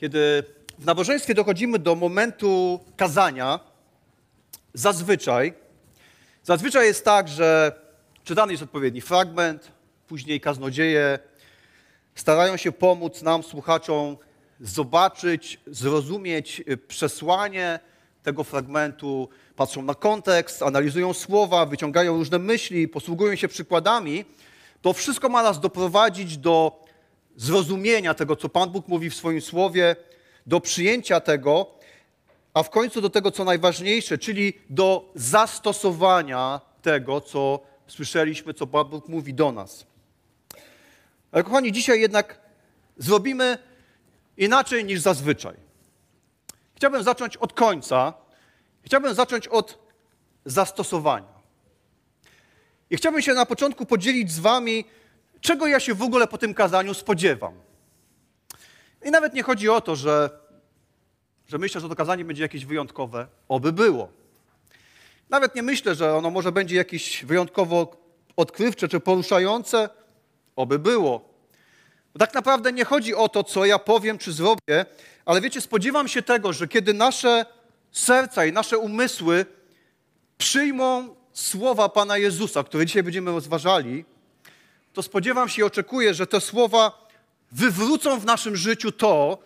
Kiedy w nabożeństwie dochodzimy do momentu kazania, zazwyczaj, zazwyczaj jest tak, że czytany jest odpowiedni fragment, później kaznodzieje starają się pomóc nam, słuchaczom, zobaczyć, zrozumieć przesłanie tego fragmentu, patrzą na kontekst, analizują słowa, wyciągają różne myśli, posługują się przykładami. To wszystko ma nas doprowadzić do zrozumienia tego, co Pan Bóg mówi w swoim słowie, do przyjęcia tego, a w końcu do tego, co najważniejsze, czyli do zastosowania tego, co słyszeliśmy, co Pan Bóg mówi do nas. Ale kochani, dzisiaj jednak zrobimy inaczej niż zazwyczaj. Chciałbym zacząć od końca. Chciałbym zacząć od zastosowania. I chciałbym się na początku podzielić z Wami, czego ja się w ogóle po tym kazaniu spodziewam. I nawet nie chodzi o to, że, że myślę, że to kazanie będzie jakieś wyjątkowe. Oby było. Nawet nie myślę, że ono może będzie jakieś wyjątkowo odkrywcze czy poruszające. Oby było. Bo tak naprawdę nie chodzi o to, co ja powiem czy zrobię, ale wiecie, spodziewam się tego, że kiedy nasze serca i nasze umysły przyjmą słowa Pana Jezusa, które dzisiaj będziemy rozważali, to spodziewam się i oczekuję, że te słowa wywrócą w naszym życiu to,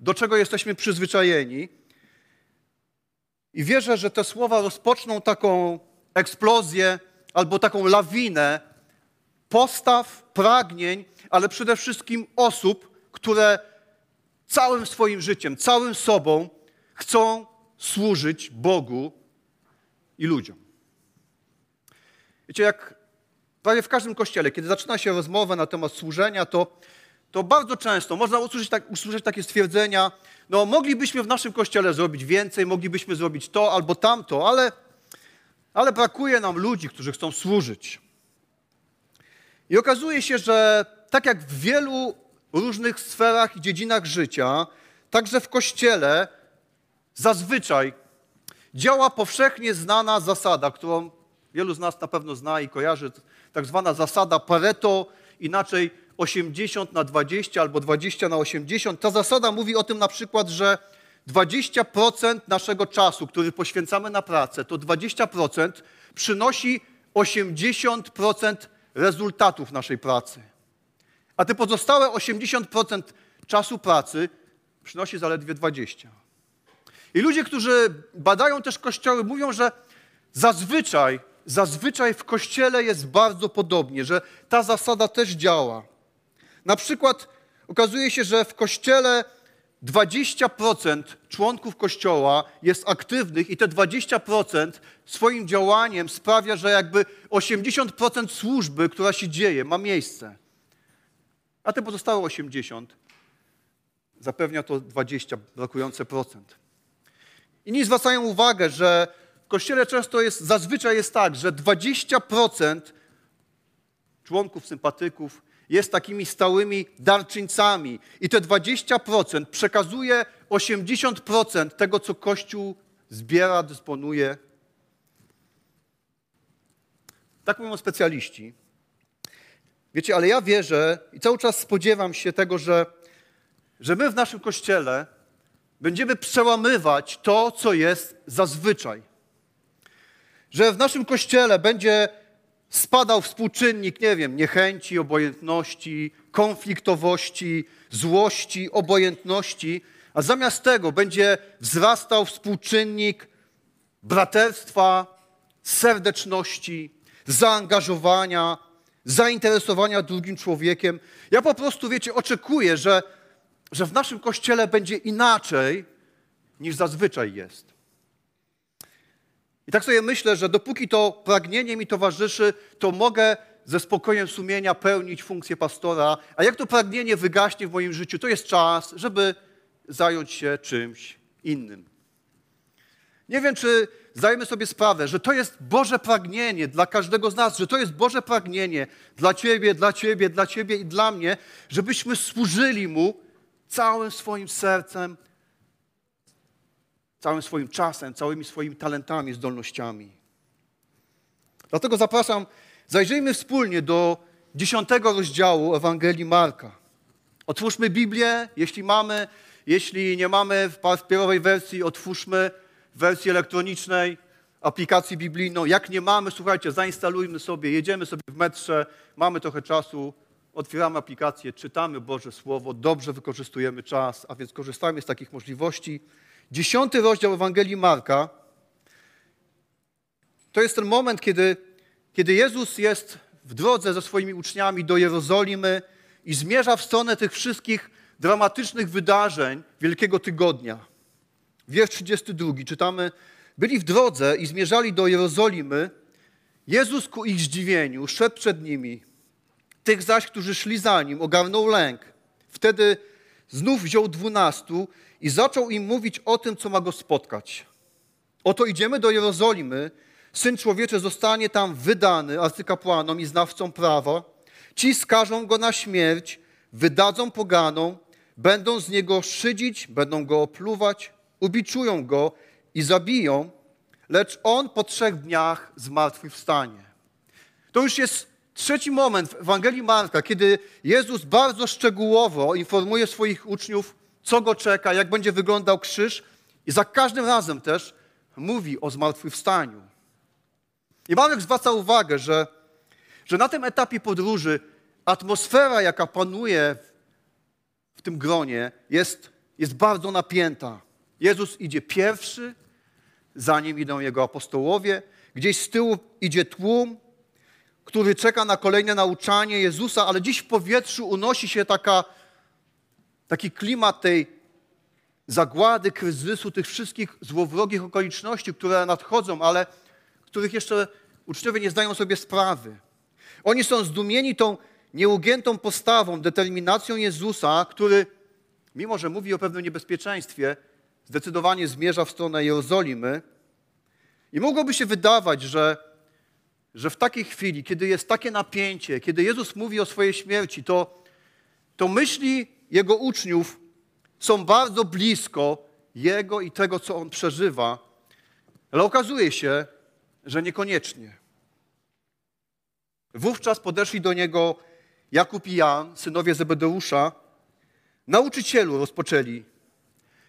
do czego jesteśmy przyzwyczajeni. I wierzę, że te słowa rozpoczną taką eksplozję albo taką lawinę postaw, pragnień, ale przede wszystkim osób, które całym swoim życiem, całym sobą chcą służyć Bogu i ludziom. Wiecie, jak prawie w każdym kościele, kiedy zaczyna się rozmowa na temat służenia, to, to bardzo często można usłyszeć, tak, usłyszeć takie stwierdzenia, no moglibyśmy w naszym kościele zrobić więcej, moglibyśmy zrobić to albo tamto, ale, ale brakuje nam ludzi, którzy chcą służyć. I okazuje się, że tak jak w wielu różnych sferach i dziedzinach życia, także w kościele zazwyczaj działa powszechnie znana zasada, którą wielu z nas na pewno zna i kojarzy, tak zwana zasada Pareto, inaczej 80 na 20 albo 20 na 80. Ta zasada mówi o tym na przykład, że 20% naszego czasu, który poświęcamy na pracę, to 20% przynosi 80% rezultatów naszej pracy. A te pozostałe 80% czasu pracy przynosi zaledwie 20%. I ludzie, którzy badają też kościoły, mówią, że zazwyczaj, zazwyczaj w kościele jest bardzo podobnie, że ta zasada też działa. Na przykład okazuje się, że w kościele 20% członków kościoła jest aktywnych i te 20% swoim działaniem sprawia, że jakby 80% służby, która się dzieje, ma miejsce. A te pozostałe 80 zapewnia to 20 brakujące procent. Inni zwracają uwagę, że w kościele często jest, zazwyczaj jest tak, że 20% członków, sympatyków jest takimi stałymi darczyńcami i te 20% przekazuje 80% tego, co Kościół zbiera, dysponuje. Tak mówią specjaliści. Wiecie, ale ja wierzę i cały czas spodziewam się tego, że, że my w naszym Kościele będziemy przełamywać to, co jest zazwyczaj. Że w naszym Kościele będzie spadał współczynnik, nie wiem, niechęci, obojętności, konfliktowości, złości, obojętności, a zamiast tego będzie wzrastał współczynnik braterstwa, serdeczności, zaangażowania, zainteresowania drugim człowiekiem. Ja po prostu, wiecie, oczekuję, że, że w naszym kościele będzie inaczej niż zazwyczaj jest. I tak sobie myślę, że dopóki to pragnienie mi towarzyszy, to mogę ze spokojem sumienia pełnić funkcję pastora, a jak to pragnienie wygaśnie w moim życiu, to jest czas, żeby zająć się czymś innym. Nie wiem, czy zdajemy sobie sprawę, że to jest Boże pragnienie dla każdego z nas, że to jest Boże pragnienie dla Ciebie, dla Ciebie, dla Ciebie i dla mnie, żebyśmy służyli Mu całym swoim sercem, całym swoim czasem, całymi swoimi talentami, zdolnościami. Dlatego zapraszam, zajrzyjmy wspólnie do dziesiątego rozdziału Ewangelii Marka. Otwórzmy Biblię, jeśli mamy, Jeśli nie mamy w papierowej wersji, otwórzmy wersji elektronicznej, aplikacji biblijną. Jak nie mamy, słuchajcie, zainstalujmy sobie, jedziemy sobie w metrze, mamy trochę czasu, otwieramy aplikację, czytamy Boże Słowo, dobrze wykorzystujemy czas, a więc korzystajmy z takich możliwości. Dziesiąty rozdział Ewangelii Marka to jest ten moment, kiedy, kiedy Jezus jest w drodze ze swoimi uczniami do Jerozolimy i zmierza w stronę tych wszystkich dramatycznych wydarzeń Wielkiego Tygodnia. Wiersz 32 czytamy, byli w drodze i zmierzali do Jerozolimy. Jezus ku ich zdziwieniu szedł przed nimi. Tych zaś, którzy szli za nim, ogarnął lęk. Wtedy znów wziął dwunastu i zaczął im mówić o tym, co ma go spotkać. Oto idziemy do Jerozolimy, Syn Człowieczy zostanie tam wydany arcykapłanom i znawcom prawa. Ci skażą go na śmierć, wydadzą poganą, będą z niego szydzić, będą go opluwać, ubiczują go i zabiją, lecz on po trzech dniach zmartwychwstanie. To już jest trzeci moment w Ewangelii Marka, kiedy Jezus bardzo szczegółowo informuje swoich uczniów, co go czeka, jak będzie wyglądał krzyż i za każdym razem też mówi o zmartwychwstaniu. I Marek zwraca uwagę, że, że na tym etapie podróży atmosfera, jaka panuje w tym gronie, jest, jest bardzo napięta. Jezus idzie pierwszy, za nim idą jego apostołowie, gdzieś z tyłu idzie tłum, który czeka na kolejne nauczanie Jezusa, ale dziś w powietrzu unosi się taka, taki klimat tej zagłady, kryzysu, tych wszystkich złowrogich okoliczności, które nadchodzą, ale których jeszcze uczniowie nie zdają sobie sprawy. Oni są zdumieni tą nieugiętą postawą, determinacją Jezusa, który, mimo że mówi o pewnym niebezpieczeństwie, zdecydowanie zmierza w stronę Jerozolimy. I mogłoby się wydawać, że, że w takiej chwili, kiedy jest takie napięcie, kiedy Jezus mówi o swojej śmierci, to, to myśli Jego uczniów są bardzo blisko Jego i tego, co On przeżywa. Ale okazuje się, że niekoniecznie. Wówczas podeszli do niego Jakub i Jan, synowie Zebedeusza. Nauczycielu rozpoczęli.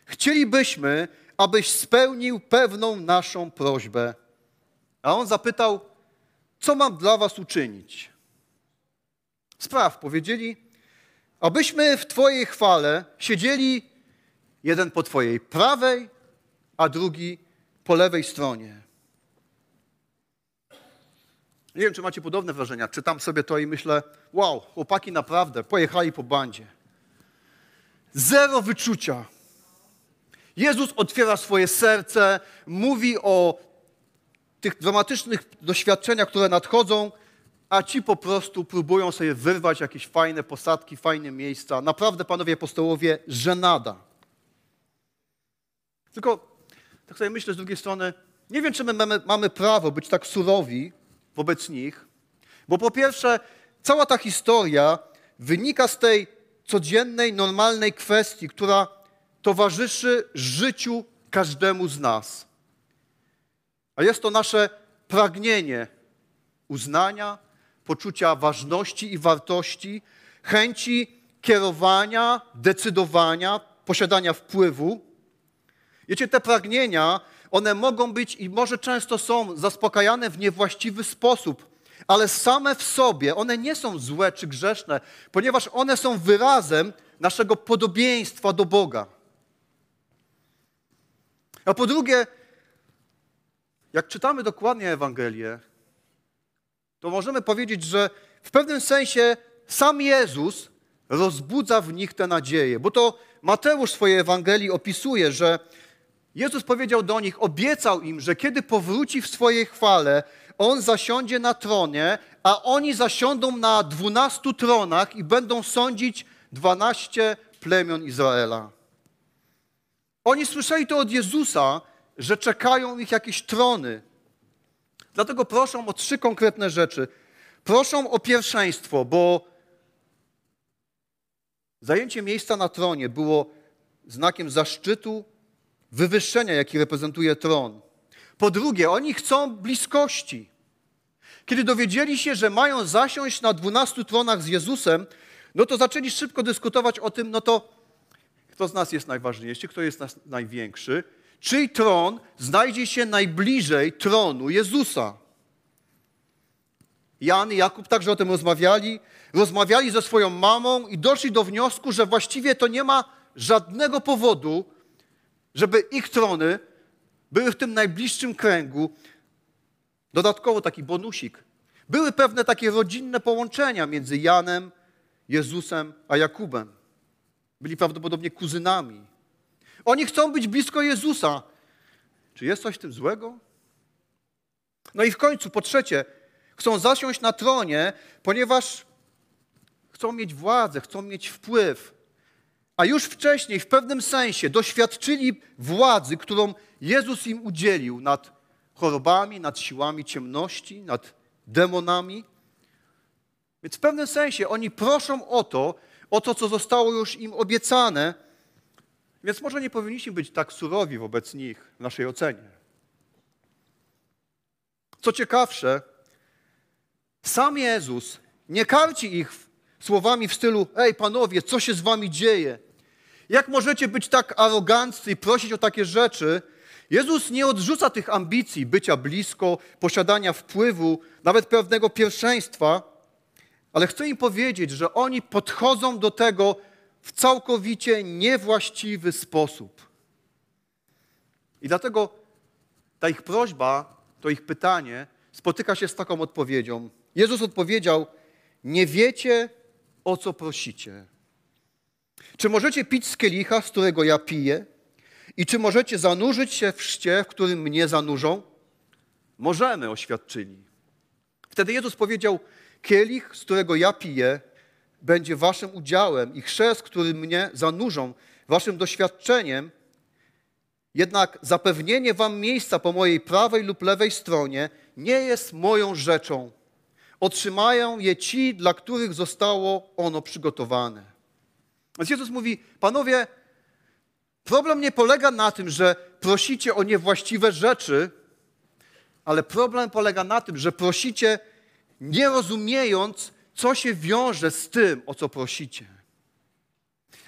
Chcielibyśmy, abyś spełnił pewną naszą prośbę. A on zapytał, co mam dla was uczynić? Spraw, powiedzieli, abyśmy w Twojej chwale siedzieli jeden po Twojej prawej, a drugi po lewej stronie. Nie wiem, czy macie podobne wrażenia. Czytam sobie to i myślę, wow, chłopaki naprawdę pojechali po bandzie. Zero wyczucia. Jezus otwiera swoje serce, mówi o tych dramatycznych doświadczeniach, które nadchodzą, a ci po prostu próbują sobie wyrwać jakieś fajne posadki, fajne miejsca. Naprawdę, panowie apostołowie, żenada. Tylko tak sobie myślę z drugiej strony, nie wiem, czy my mamy, mamy prawo być tak surowi wobec nich, bo po pierwsze, cała ta historia wynika z tej codziennej, normalnej kwestii, która towarzyszy życiu każdemu z nas. A jest to nasze pragnienie uznania, poczucia ważności i wartości, chęci kierowania, decydowania, posiadania wpływu. Wiecie, te pragnienia one mogą być i może często są zaspokajane w niewłaściwy sposób, ale same w sobie one nie są złe czy grzeszne, ponieważ one są wyrazem naszego podobieństwa do Boga. A po drugie, jak czytamy dokładnie Ewangelię, to możemy powiedzieć, że w pewnym sensie sam Jezus rozbudza w nich tę nadzieję, bo to Mateusz w swojej Ewangelii opisuje, że Jezus powiedział do nich, obiecał im, że kiedy powróci w swojej chwale, On zasiądzie na tronie, a oni zasiądą na dwunastu tronach i będą sądzić dwanaście plemion Izraela. Oni słyszeli to od Jezusa, że czekają ich jakieś trony. Dlatego proszą o trzy konkretne rzeczy. Proszą o pierwszeństwo, bo zajęcie miejsca na tronie było znakiem zaszczytu wywyższenia, jaki reprezentuje tron. Po drugie, oni chcą bliskości. Kiedy dowiedzieli się, że mają zasiąść na dwunastu tronach z Jezusem, no to zaczęli szybko dyskutować o tym, no to kto z nas jest najważniejszy, kto jest nas największy, czyj tron znajdzie się najbliżej tronu Jezusa. Jan i Jakub także o tym rozmawiali. Rozmawiali ze swoją mamą i doszli do wniosku, że właściwie to nie ma żadnego powodu, żeby ich trony były w tym najbliższym kręgu. Dodatkowo taki bonusik. Były pewne takie rodzinne połączenia między Janem, Jezusem a Jakubem. Byli prawdopodobnie kuzynami. Oni chcą być blisko Jezusa. Czy jest coś w tym złego? No i w końcu, po trzecie, chcą zasiąść na tronie, ponieważ chcą mieć władzę, chcą mieć wpływ. A już wcześniej, w pewnym sensie, doświadczyli władzy, którą Jezus im udzielił nad chorobami, nad siłami ciemności, nad demonami. Więc w pewnym sensie oni proszą o to, o to, co zostało już im obiecane, więc może nie powinniśmy być tak surowi wobec nich w naszej ocenie. Co ciekawsze, sam Jezus nie karci ich słowami w stylu: Ej, panowie, co się z wami dzieje? Jak możecie być tak aroganccy i prosić o takie rzeczy? Jezus nie odrzuca tych ambicji bycia blisko, posiadania wpływu, nawet pewnego pierwszeństwa, ale chcę im powiedzieć, że oni podchodzą do tego w całkowicie niewłaściwy sposób. I dlatego ta ich prośba, to ich pytanie spotyka się z taką odpowiedzią. Jezus odpowiedział: Nie wiecie, o co prosicie. Czy możecie pić z kielicha, z którego ja piję? I czy możecie zanurzyć się w szcie, w którym mnie zanurzą? Możemy, oświadczyli. Wtedy Jezus powiedział: Kielich, z którego ja piję, będzie waszym udziałem i chrzest, który mnie zanurzą, waszym doświadczeniem. Jednak zapewnienie wam miejsca po mojej prawej lub lewej stronie nie jest moją rzeczą. Otrzymają je ci, dla których zostało ono przygotowane. Więc Jezus mówi, panowie, problem nie polega na tym, że prosicie o niewłaściwe rzeczy, ale problem polega na tym, że prosicie nie rozumiejąc, co się wiąże z tym, o co prosicie.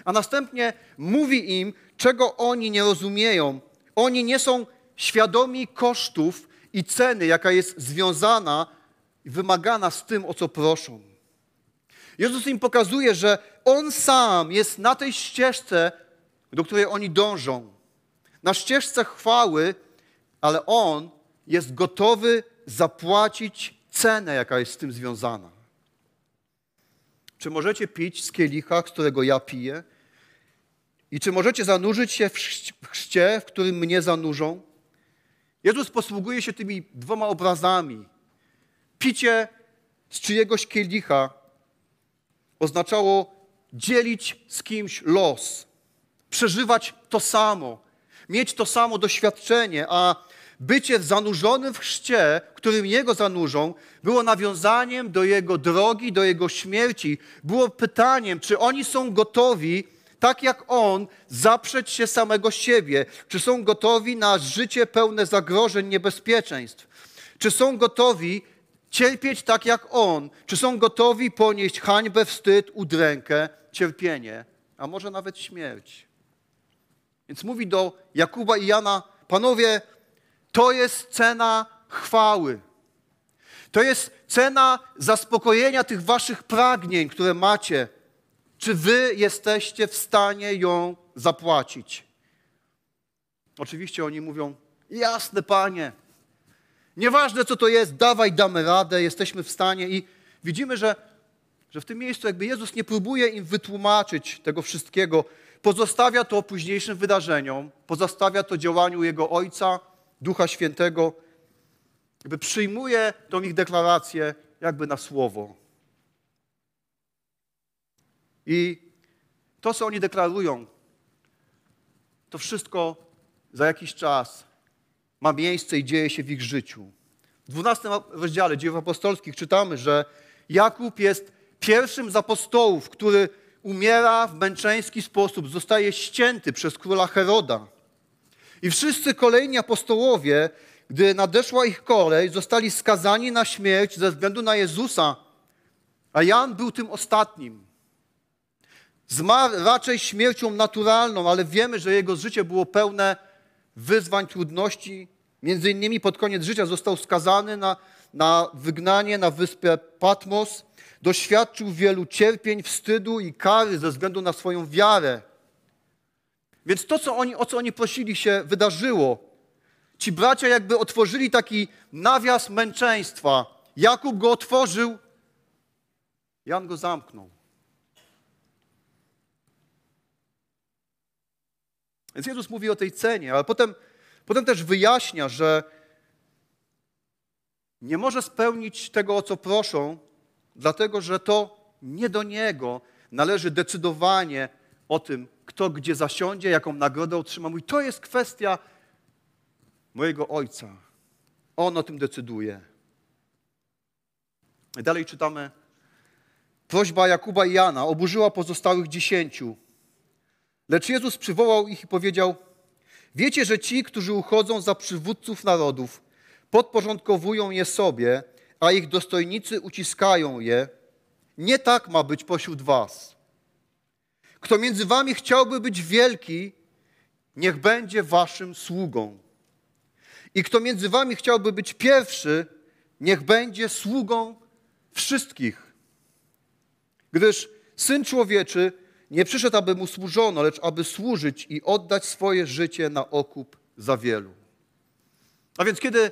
A następnie mówi im, czego oni nie rozumieją. Oni nie są świadomi kosztów i ceny, jaka jest związana i wymagana z tym, o co proszą. Jezus im pokazuje, że On sam jest na tej ścieżce, do której oni dążą. Na ścieżce chwały, ale On jest gotowy zapłacić cenę, jaka jest z tym związana. Czy możecie pić z kielicha, z którego ja piję? I czy możecie zanurzyć się w chrzcie, w którym mnie zanurzą? Jezus posługuje się tymi dwoma obrazami. Picie z czyjegoś kielicha oznaczało dzielić z kimś los, przeżywać to samo, mieć to samo doświadczenie, a bycie zanurzonym w chrzcie, którym Jego zanurzą, było nawiązaniem do Jego drogi, do Jego śmierci. Było pytaniem, czy oni są gotowi, tak jak On, zaprzeć się samego siebie. Czy są gotowi na życie pełne zagrożeń, niebezpieczeństw. Czy są gotowi cierpieć tak jak On. Czy są gotowi ponieść hańbę, wstyd, udrękę, cierpienie, a może nawet śmierć. Więc mówi do Jakuba i Jana, panowie, to jest cena chwały. To jest cena zaspokojenia tych waszych pragnień, które macie. Czy wy jesteście w stanie ją zapłacić? Oczywiście oni mówią: Jasne, panie. Nieważne, co to jest, dawaj, damy radę, jesteśmy w stanie. I widzimy, że, że w tym miejscu jakby Jezus nie próbuje im wytłumaczyć tego wszystkiego. Pozostawia to późniejszym wydarzeniom, pozostawia to działaniu Jego Ojca, Ducha Świętego, jakby przyjmuje tą ich deklarację jakby na słowo. I to, co oni deklarują, to wszystko za jakiś czas ma miejsce i dzieje się w ich życiu. W 12 rozdziale dziejów apostolskich czytamy, że Jakub jest pierwszym z apostołów, który umiera w męczeński sposób, zostaje ścięty przez króla Heroda. I wszyscy kolejni apostołowie, gdy nadeszła ich kolej, zostali skazani na śmierć ze względu na Jezusa, a Jan był tym ostatnim. Zmarł raczej śmiercią naturalną, ale wiemy, że jego życie było pełne wyzwań, trudności. Między innymi pod koniec życia został skazany na, na wygnanie na wyspę Patmos. Doświadczył wielu cierpień, wstydu i kary ze względu na swoją wiarę. Więc to, co oni, o co oni prosili, się wydarzyło. Ci bracia jakby otworzyli taki nawias męczeństwa. Jakub go otworzył, Jan go zamknął. Więc Jezus mówi o tej cenie, ale potem, potem też wyjaśnia, że nie może spełnić tego, o co proszą, dlatego że to nie do Niego należy decydowanie o tym, kto gdzie zasiądzie, jaką nagrodę otrzyma. Mówi, to jest kwestia mojego Ojca. On o tym decyduje. Dalej czytamy. Prośba Jakuba i Jana oburzyła pozostałych dziesięciu. Lecz Jezus przywołał ich i powiedział: Wiecie, że ci, którzy uchodzą za przywódców narodów, podporządkowują je sobie, a ich dostojnicy uciskają je. Nie tak ma być pośród was. Kto między wami chciałby być wielki, niech będzie waszym sługą. I kto między wami chciałby być pierwszy, niech będzie sługą wszystkich. Gdyż Syn Człowieczy nie przyszedł, aby mu służono, lecz aby służyć i oddać swoje życie na okup za wielu. A więc kiedy,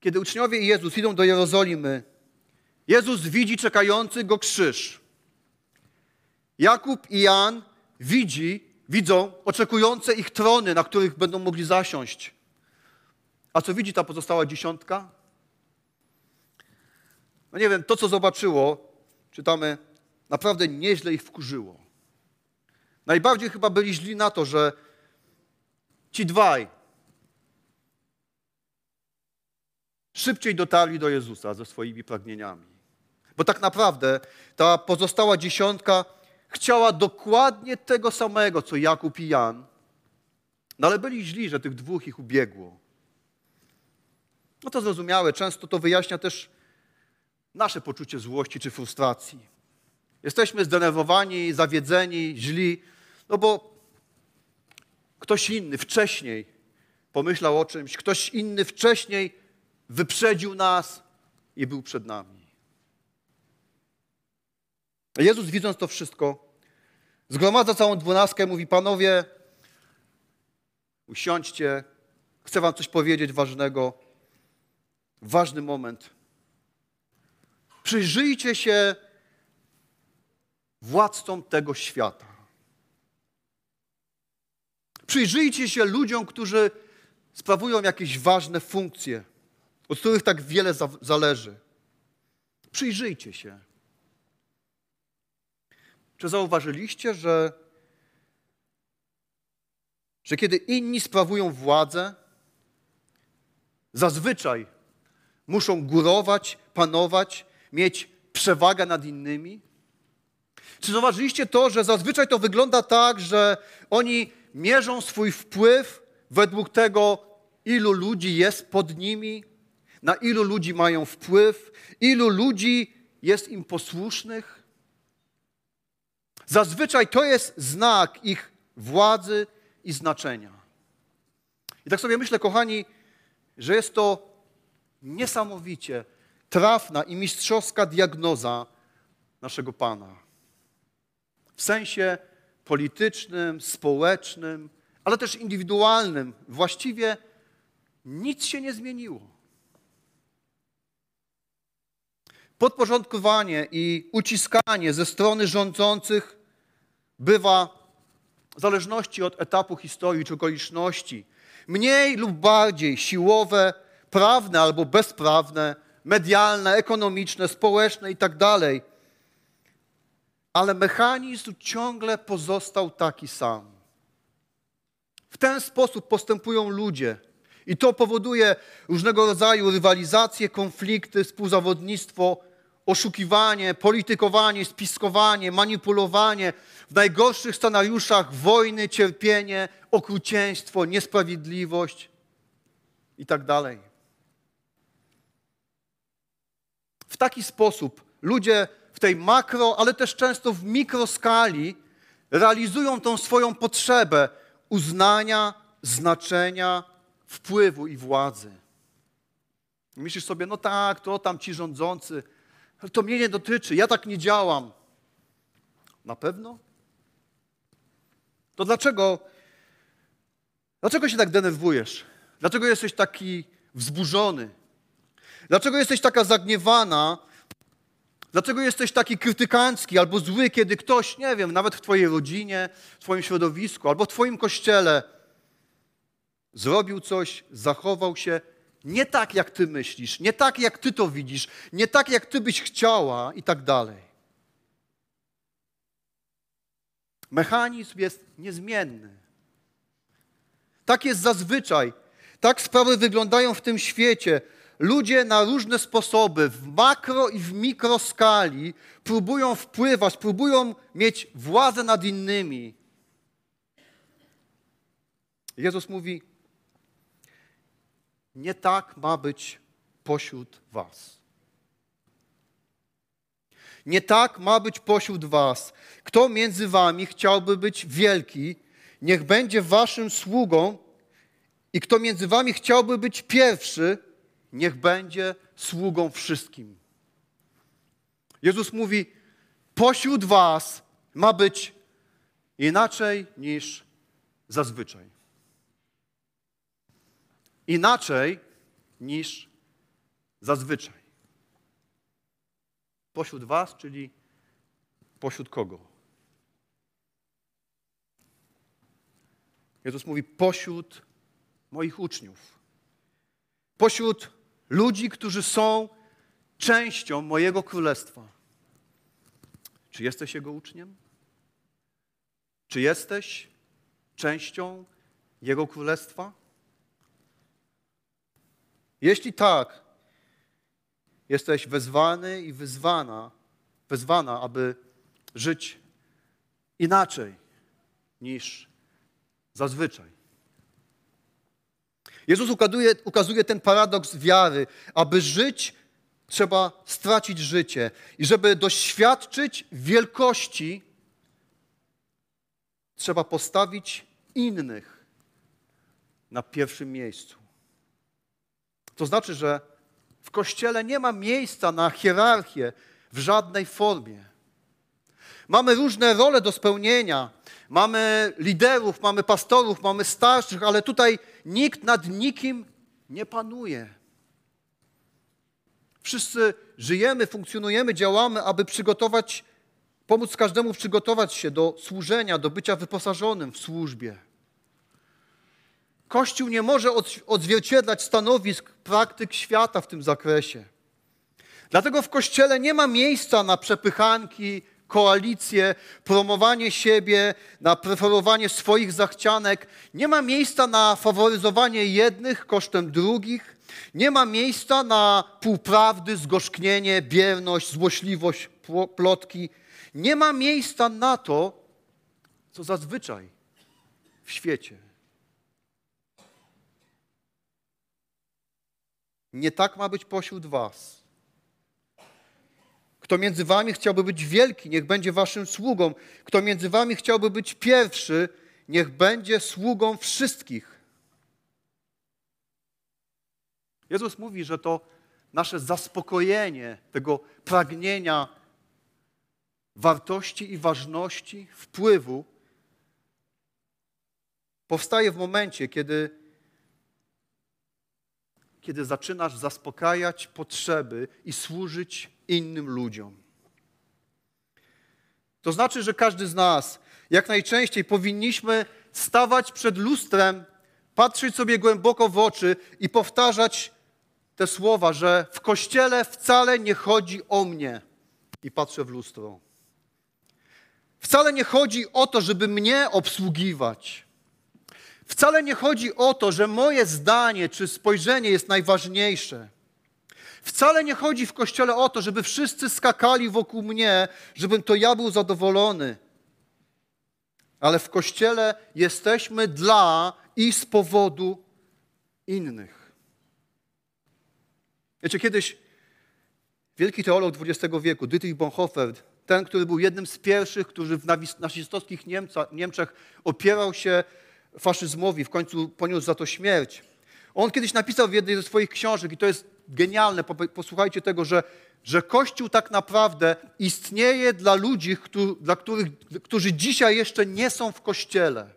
kiedy uczniowie i Jezus idą do Jerozolimy, Jezus widzi czekający go krzyż. Jakub i Jan widzi, widzą oczekujące ich trony, na których będą mogli zasiąść. A co widzi ta pozostała dziesiątka? No nie wiem, to co zobaczyło, czytamy, naprawdę nieźle ich wkurzyło. Najbardziej chyba byli źli na to, że ci dwaj szybciej dotarli do Jezusa ze swoimi pragnieniami. Bo tak naprawdę ta pozostała dziesiątka chciała dokładnie tego samego, co Jakub i Jan, no ale byli źli, że tych dwóch ich ubiegło. No to zrozumiałe, często to wyjaśnia też nasze poczucie złości czy frustracji. Jesteśmy zdenerwowani, zawiedzeni, źli, no bo ktoś inny wcześniej pomyślał o czymś, ktoś inny wcześniej wyprzedził nas i był przed nami. Jezus, widząc to wszystko, zgromadza całą dwunastkę i mówi: Panowie, usiądźcie, chcę Wam coś powiedzieć ważnego. Ważny moment. Przyjrzyjcie się władcom tego świata. Przyjrzyjcie się ludziom, którzy sprawują jakieś ważne funkcje, od których tak wiele zależy. Przyjrzyjcie się. Czy zauważyliście, że, że kiedy inni sprawują władzę, zazwyczaj muszą górować, panować, mieć przewagę nad innymi? Czy zauważyliście to, że zazwyczaj to wygląda tak, że oni mierzą swój wpływ według tego, ilu ludzi jest pod nimi, na ilu ludzi mają wpływ, ilu ludzi jest im posłusznych? Zazwyczaj to jest znak ich władzy i znaczenia. I tak sobie myślę, kochani, że jest to niesamowicie trafna i mistrzowska diagnoza naszego Pana. W sensie politycznym, społecznym, ale też indywidualnym. Właściwie nic się nie zmieniło. Podporządkowanie i uciskanie ze strony rządzących bywa w zależności od etapu historii czy okoliczności mniej lub bardziej siłowe, prawne albo bezprawne, medialne, ekonomiczne, społeczne i tak. Ale mechanizm ciągle pozostał taki sam. W ten sposób postępują ludzie. I to powoduje różnego rodzaju rywalizacje, konflikty, współzawodnictwo, oszukiwanie, politykowanie, spiskowanie, manipulowanie, w najgorszych scenariuszach wojny, cierpienie, okrucieństwo, niesprawiedliwość i tak dalej. W taki sposób ludzie w tej makro, ale też często w mikroskali realizują tą swoją potrzebę uznania, znaczenia, wpływu i władzy. Myślisz sobie, no tak, to tam ci rządzący, ale to mnie nie dotyczy, ja tak nie działam. Na pewno? To dlaczego, dlaczego się tak denerwujesz? Dlaczego jesteś taki wzburzony? Dlaczego jesteś taka zagniewana? Dlaczego jesteś taki krytykancki albo zły, kiedy ktoś, nie wiem, nawet w Twojej rodzinie, w Twoim środowisku albo w Twoim kościele zrobił coś, zachował się nie tak, jak Ty myślisz, nie tak, jak Ty to widzisz, nie tak, jak Ty byś chciała i tak dalej. Mechanizm jest niezmienny. Tak jest zazwyczaj. Tak sprawy wyglądają w tym świecie. Ludzie na różne sposoby, w makro i w mikroskali, próbują wpływać, próbują mieć władzę nad innymi. Jezus mówi: Nie tak ma być pośród Was. Nie tak ma być pośród Was. Kto między Wami chciałby być wielki, niech będzie Waszym sługą, i kto między Wami chciałby być pierwszy, niech będzie sługą wszystkim. Jezus mówi: Pośród Was ma być inaczej niż zazwyczaj. Inaczej niż zazwyczaj. Pośród Was, czyli pośród kogo? Jezus mówi: Pośród moich uczniów. Pośród ludzi, którzy są częścią mojego królestwa. Czy jesteś Jego uczniem? Czy jesteś częścią Jego królestwa? Jeśli tak, jesteś wezwany i wyzwana, wezwana, aby żyć inaczej niż zazwyczaj. Jezus ukazuje, ukazuje ten paradoks wiary. Aby żyć, trzeba stracić życie. I żeby doświadczyć wielkości, trzeba postawić innych na pierwszym miejscu. To znaczy, że w kościele nie ma miejsca na hierarchię w żadnej formie. Mamy różne role do spełnienia. Mamy liderów, mamy pastorów, mamy starszych, ale tutaj nikt nad nikim nie panuje. Wszyscy żyjemy, funkcjonujemy, działamy, aby przygotować, pomóc każdemu przygotować się do służenia, do bycia wyposażonym w służbie. Kościół nie może odzwierciedlać stanowisk, praktyk świata w tym zakresie. Dlatego w Kościele nie ma miejsca na przepychanki, koalicje, promowanie siebie, na preferowanie swoich zachcianek. Nie ma miejsca na faworyzowanie jednych kosztem drugich. Nie ma miejsca na półprawdy, zgorzknienie, bierność, złośliwość, plotki. Nie ma miejsca na to, co zazwyczaj w świecie. Nie tak ma być pośród Was. Kto między wami chciałby być wielki, niech będzie waszym sługą. Kto między wami chciałby być pierwszy, niech będzie sługą wszystkich. Jezus mówi, że to nasze zaspokojenie tego pragnienia wartości i ważności, wpływu powstaje w momencie, kiedy, kiedy zaczynasz zaspokajać potrzeby i służyć innym ludziom. To znaczy, że każdy z nas jak najczęściej powinniśmy stawać przed lustrem, patrzeć sobie głęboko w oczy i powtarzać te słowa, że w kościele wcale nie chodzi o mnie. I patrzę w lustro. Wcale nie chodzi o to, żeby mnie obsługiwać. Wcale nie chodzi o to, że moje zdanie czy spojrzenie jest najważniejsze. Wcale nie chodzi w kościele o to, żeby wszyscy skakali wokół mnie, żebym to ja był zadowolony. Ale w kościele jesteśmy dla i z powodu innych. Wiecie, kiedyś wielki teolog XX wieku, Dietrich Bonhoeffer, ten, który był jednym z pierwszych, który w nazistowskich Niemca, Niemczech opierał się faszyzmowi, w końcu poniósł za to śmierć. On kiedyś napisał w jednej ze swoich książek, i to jest genialne, posłuchajcie tego, że, że Kościół tak naprawdę istnieje dla ludzi, dla których, którzy dzisiaj jeszcze nie są w Kościele.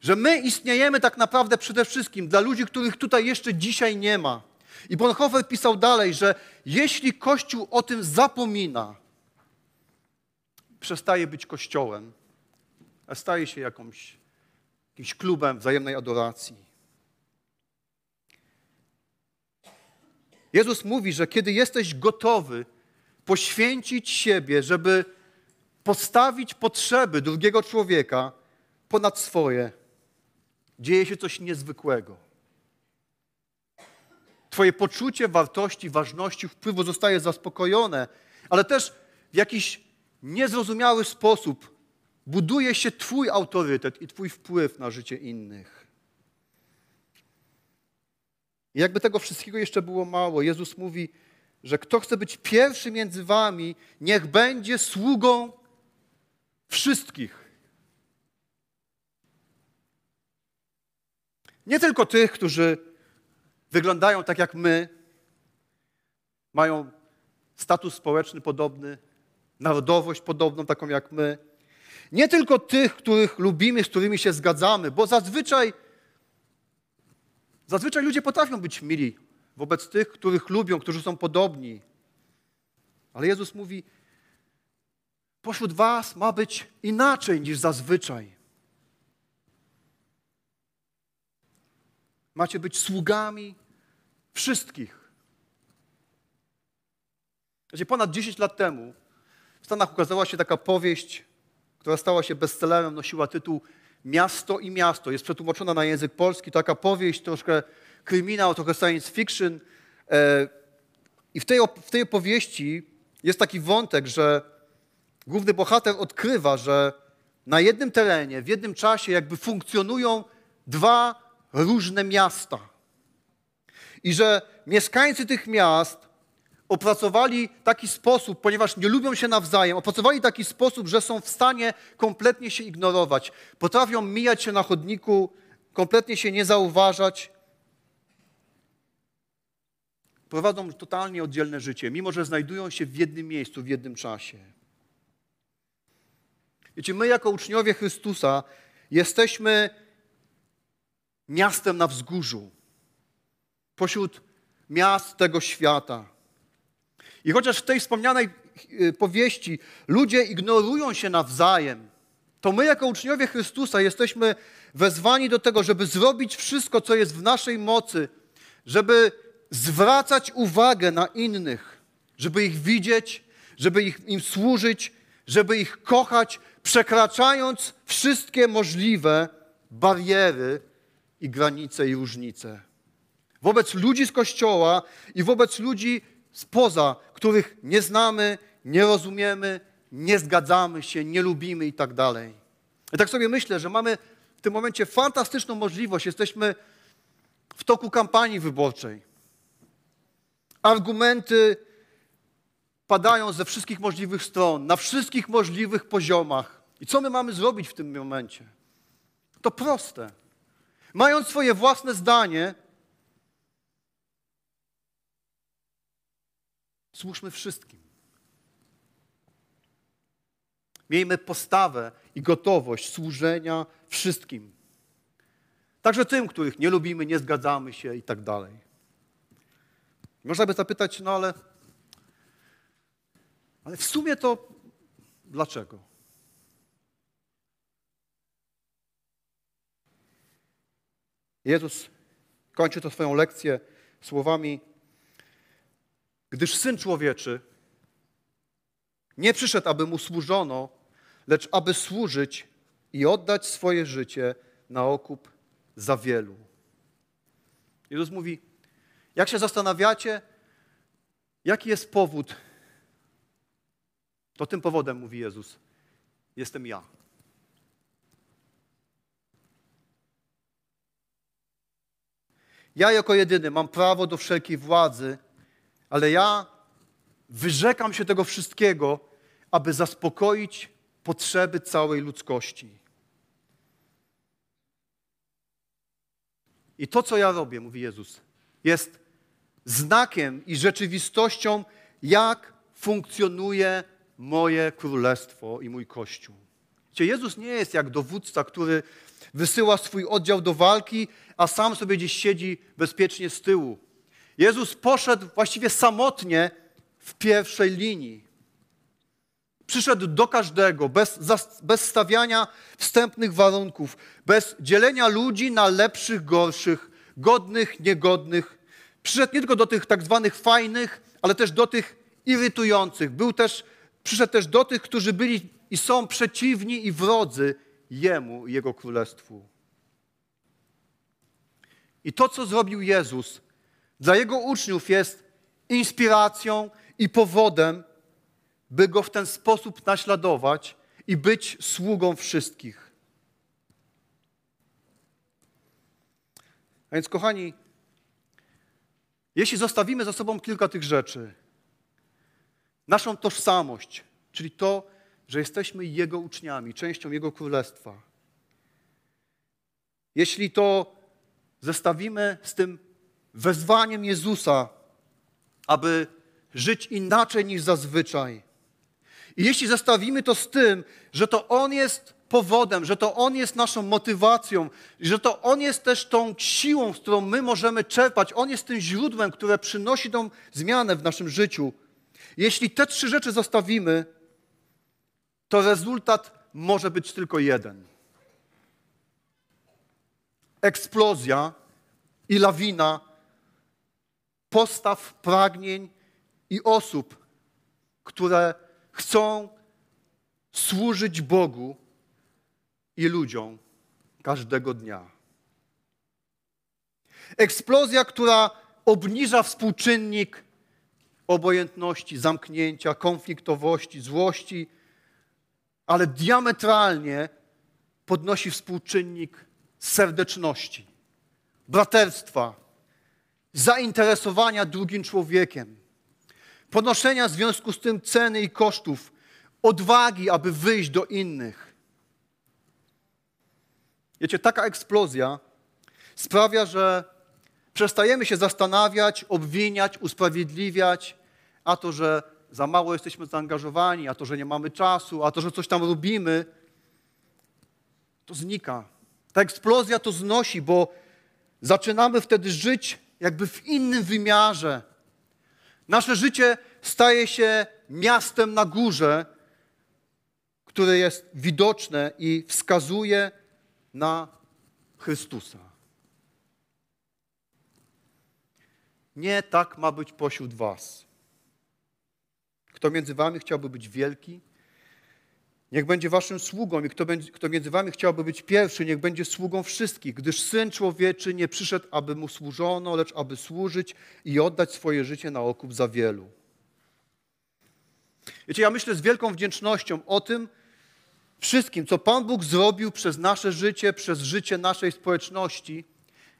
Że my istniejemy tak naprawdę przede wszystkim dla ludzi, których tutaj jeszcze dzisiaj nie ma. I Bonhoeffer pisał dalej, że jeśli Kościół o tym zapomina, przestaje być Kościołem, a staje się jakąś, jakimś klubem wzajemnej adoracji. Jezus mówi, że kiedy jesteś gotowy poświęcić siebie, żeby postawić potrzeby drugiego człowieka ponad swoje, dzieje się coś niezwykłego. Twoje poczucie wartości, ważności, wpływu zostaje zaspokojone, ale też w jakiś niezrozumiały sposób buduje się Twój autorytet i Twój wpływ na życie innych. I jakby tego wszystkiego jeszcze było mało, Jezus mówi, że kto chce być pierwszy między Wami, niech będzie sługą wszystkich. Nie tylko tych, którzy wyglądają tak jak my, mają status społeczny podobny, narodowość podobną, taką jak my. Nie tylko tych, których lubimy, z którymi się zgadzamy, bo zazwyczaj, zazwyczaj ludzie potrafią być mili wobec tych, których lubią, którzy są podobni. Ale Jezus mówi, pośród was ma być inaczej niż zazwyczaj. Macie być sługami wszystkich. Ponad 10 lat temu w Stanach ukazała się taka powieść, która stała się bestsellerem, nosiła tytuł Miasto i Miasto. Jest przetłumaczona na język polski. Taka powieść, troszkę kryminał, trochę science fiction. E, I w tej, w tej opowieści jest taki wątek, że główny bohater odkrywa, że na jednym terenie, w jednym czasie jakby funkcjonują dwa różne miasta. I że mieszkańcy tych miast opracowali taki sposób, ponieważ nie lubią się nawzajem, opracowali taki sposób, że są w stanie kompletnie się ignorować. Potrafią mijać się na chodniku, kompletnie się nie zauważać. Prowadzą totalnie oddzielne życie, mimo że znajdują się w jednym miejscu, w jednym czasie. Wiecie, my jako uczniowie Chrystusa jesteśmy miastem na wzgórzu, pośród miast tego świata. I chociaż w tej wspomnianej y, powieści ludzie ignorują się nawzajem, to my jako uczniowie Chrystusa jesteśmy wezwani do tego, żeby zrobić wszystko, co jest w naszej mocy, żeby zwracać uwagę na innych, żeby ich widzieć, żeby ich, im służyć, żeby ich kochać, przekraczając wszystkie możliwe bariery i granice i różnice. Wobec ludzi z Kościoła i wobec ludzi spoza, których nie znamy, nie rozumiemy, nie zgadzamy się, nie lubimy i tak dalej. I tak sobie myślę, że mamy w tym momencie fantastyczną możliwość. Jesteśmy w toku kampanii wyborczej. Argumenty padają ze wszystkich możliwych stron, na wszystkich możliwych poziomach. I co my mamy zrobić w tym momencie? To proste. Mając swoje własne zdanie, Służmy wszystkim. Miejmy postawę i gotowość służenia wszystkim. Także tym, których nie lubimy, nie zgadzamy się i tak dalej. Można by zapytać, no ale, ale w sumie to dlaczego? Jezus kończy to swoją lekcję słowami Gdyż Syn Człowieczy nie przyszedł, aby Mu służono, lecz aby służyć i oddać swoje życie na okup za wielu. Jezus mówi, jak się zastanawiacie, jaki jest powód, to tym powodem, mówi Jezus, jestem ja. Ja jako jedyny mam prawo do wszelkiej władzy ale ja wyrzekam się tego wszystkiego, aby zaspokoić potrzeby całej ludzkości. I to, co ja robię, mówi Jezus, jest znakiem i rzeczywistością, jak funkcjonuje moje królestwo i mój kościół. Gdzie Jezus nie jest jak dowódca, który wysyła swój oddział do walki, a sam sobie gdzieś siedzi bezpiecznie z tyłu. Jezus poszedł właściwie samotnie w pierwszej linii. Przyszedł do każdego, bez, bez stawiania wstępnych warunków, bez dzielenia ludzi na lepszych, gorszych, godnych, niegodnych. Przyszedł nie tylko do tych tak zwanych fajnych, ale też do tych irytujących. Był też, przyszedł też do tych, którzy byli i są przeciwni i wrodzy Jemu i Jego Królestwu. I to, co zrobił Jezus, dla Jego uczniów jest inspiracją i powodem, by Go w ten sposób naśladować i być sługą wszystkich. A więc, kochani, jeśli zostawimy za sobą kilka tych rzeczy, naszą tożsamość, czyli to, że jesteśmy Jego uczniami, częścią Jego królestwa, jeśli to zestawimy z tym wezwaniem Jezusa, aby żyć inaczej niż zazwyczaj, i jeśli zestawimy to z tym, że to On jest powodem, że to On jest naszą motywacją, że to On jest też tą siłą, z którą my możemy czerpać, On jest tym źródłem, które przynosi tą zmianę w naszym życiu. Jeśli te trzy rzeczy zostawimy, to rezultat może być tylko jeden. Eksplozja i lawina postaw, pragnień i osób, które chcą służyć Bogu i ludziom każdego dnia. Eksplozja, która obniża współczynnik obojętności, zamknięcia, konfliktowości, złości, ale diametralnie podnosi współczynnik serdeczności, braterstwa, zainteresowania drugim człowiekiem ponoszenia w związku z tym ceny i kosztów, odwagi, aby wyjść do innych. Wiecie, taka eksplozja sprawia, że przestajemy się zastanawiać, obwiniać, usprawiedliwiać, a to, że za mało jesteśmy zaangażowani, a to, że nie mamy czasu, a to, że coś tam robimy, to znika. Ta eksplozja to znosi, bo zaczynamy wtedy żyć jakby w innym wymiarze Nasze życie staje się miastem na górze, które jest widoczne i wskazuje na Chrystusa. Nie tak ma być pośród Was. Kto między Wami chciałby być wielki, Niech będzie waszym sługą i kto, będzie, kto między wami chciałby być pierwszy, niech będzie sługą wszystkich, gdyż Syn Człowieczy nie przyszedł, aby mu służono, lecz aby służyć i oddać swoje życie na okup za wielu. Wiecie, ja myślę z wielką wdzięcznością o tym wszystkim, co Pan Bóg zrobił przez nasze życie, przez życie naszej społeczności,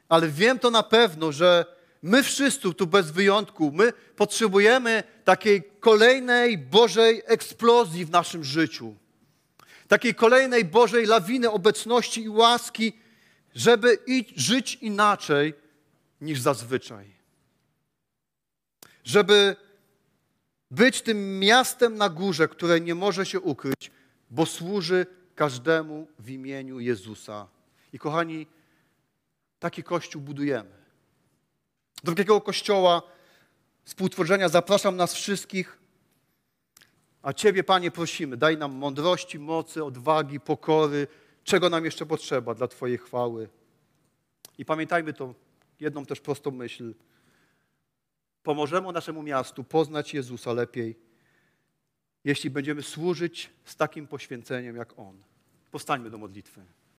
ale wiem to na pewno, że my wszyscy tu bez wyjątku, my potrzebujemy takiej kolejnej Bożej eksplozji w naszym życiu takiej kolejnej Bożej lawiny obecności i łaski, żeby żyć inaczej niż zazwyczaj. Żeby być tym miastem na górze, które nie może się ukryć, bo służy każdemu w imieniu Jezusa. I kochani, taki kościół budujemy. Do takiego kościoła współtworzenia zapraszam nas wszystkich a Ciebie, Panie, prosimy, daj nam mądrości, mocy, odwagi, pokory, czego nam jeszcze potrzeba dla Twojej chwały. I pamiętajmy to, jedną też prostą myśl. Pomożemy naszemu miastu poznać Jezusa lepiej, jeśli będziemy służyć z takim poświęceniem jak On. Powstańmy do modlitwy.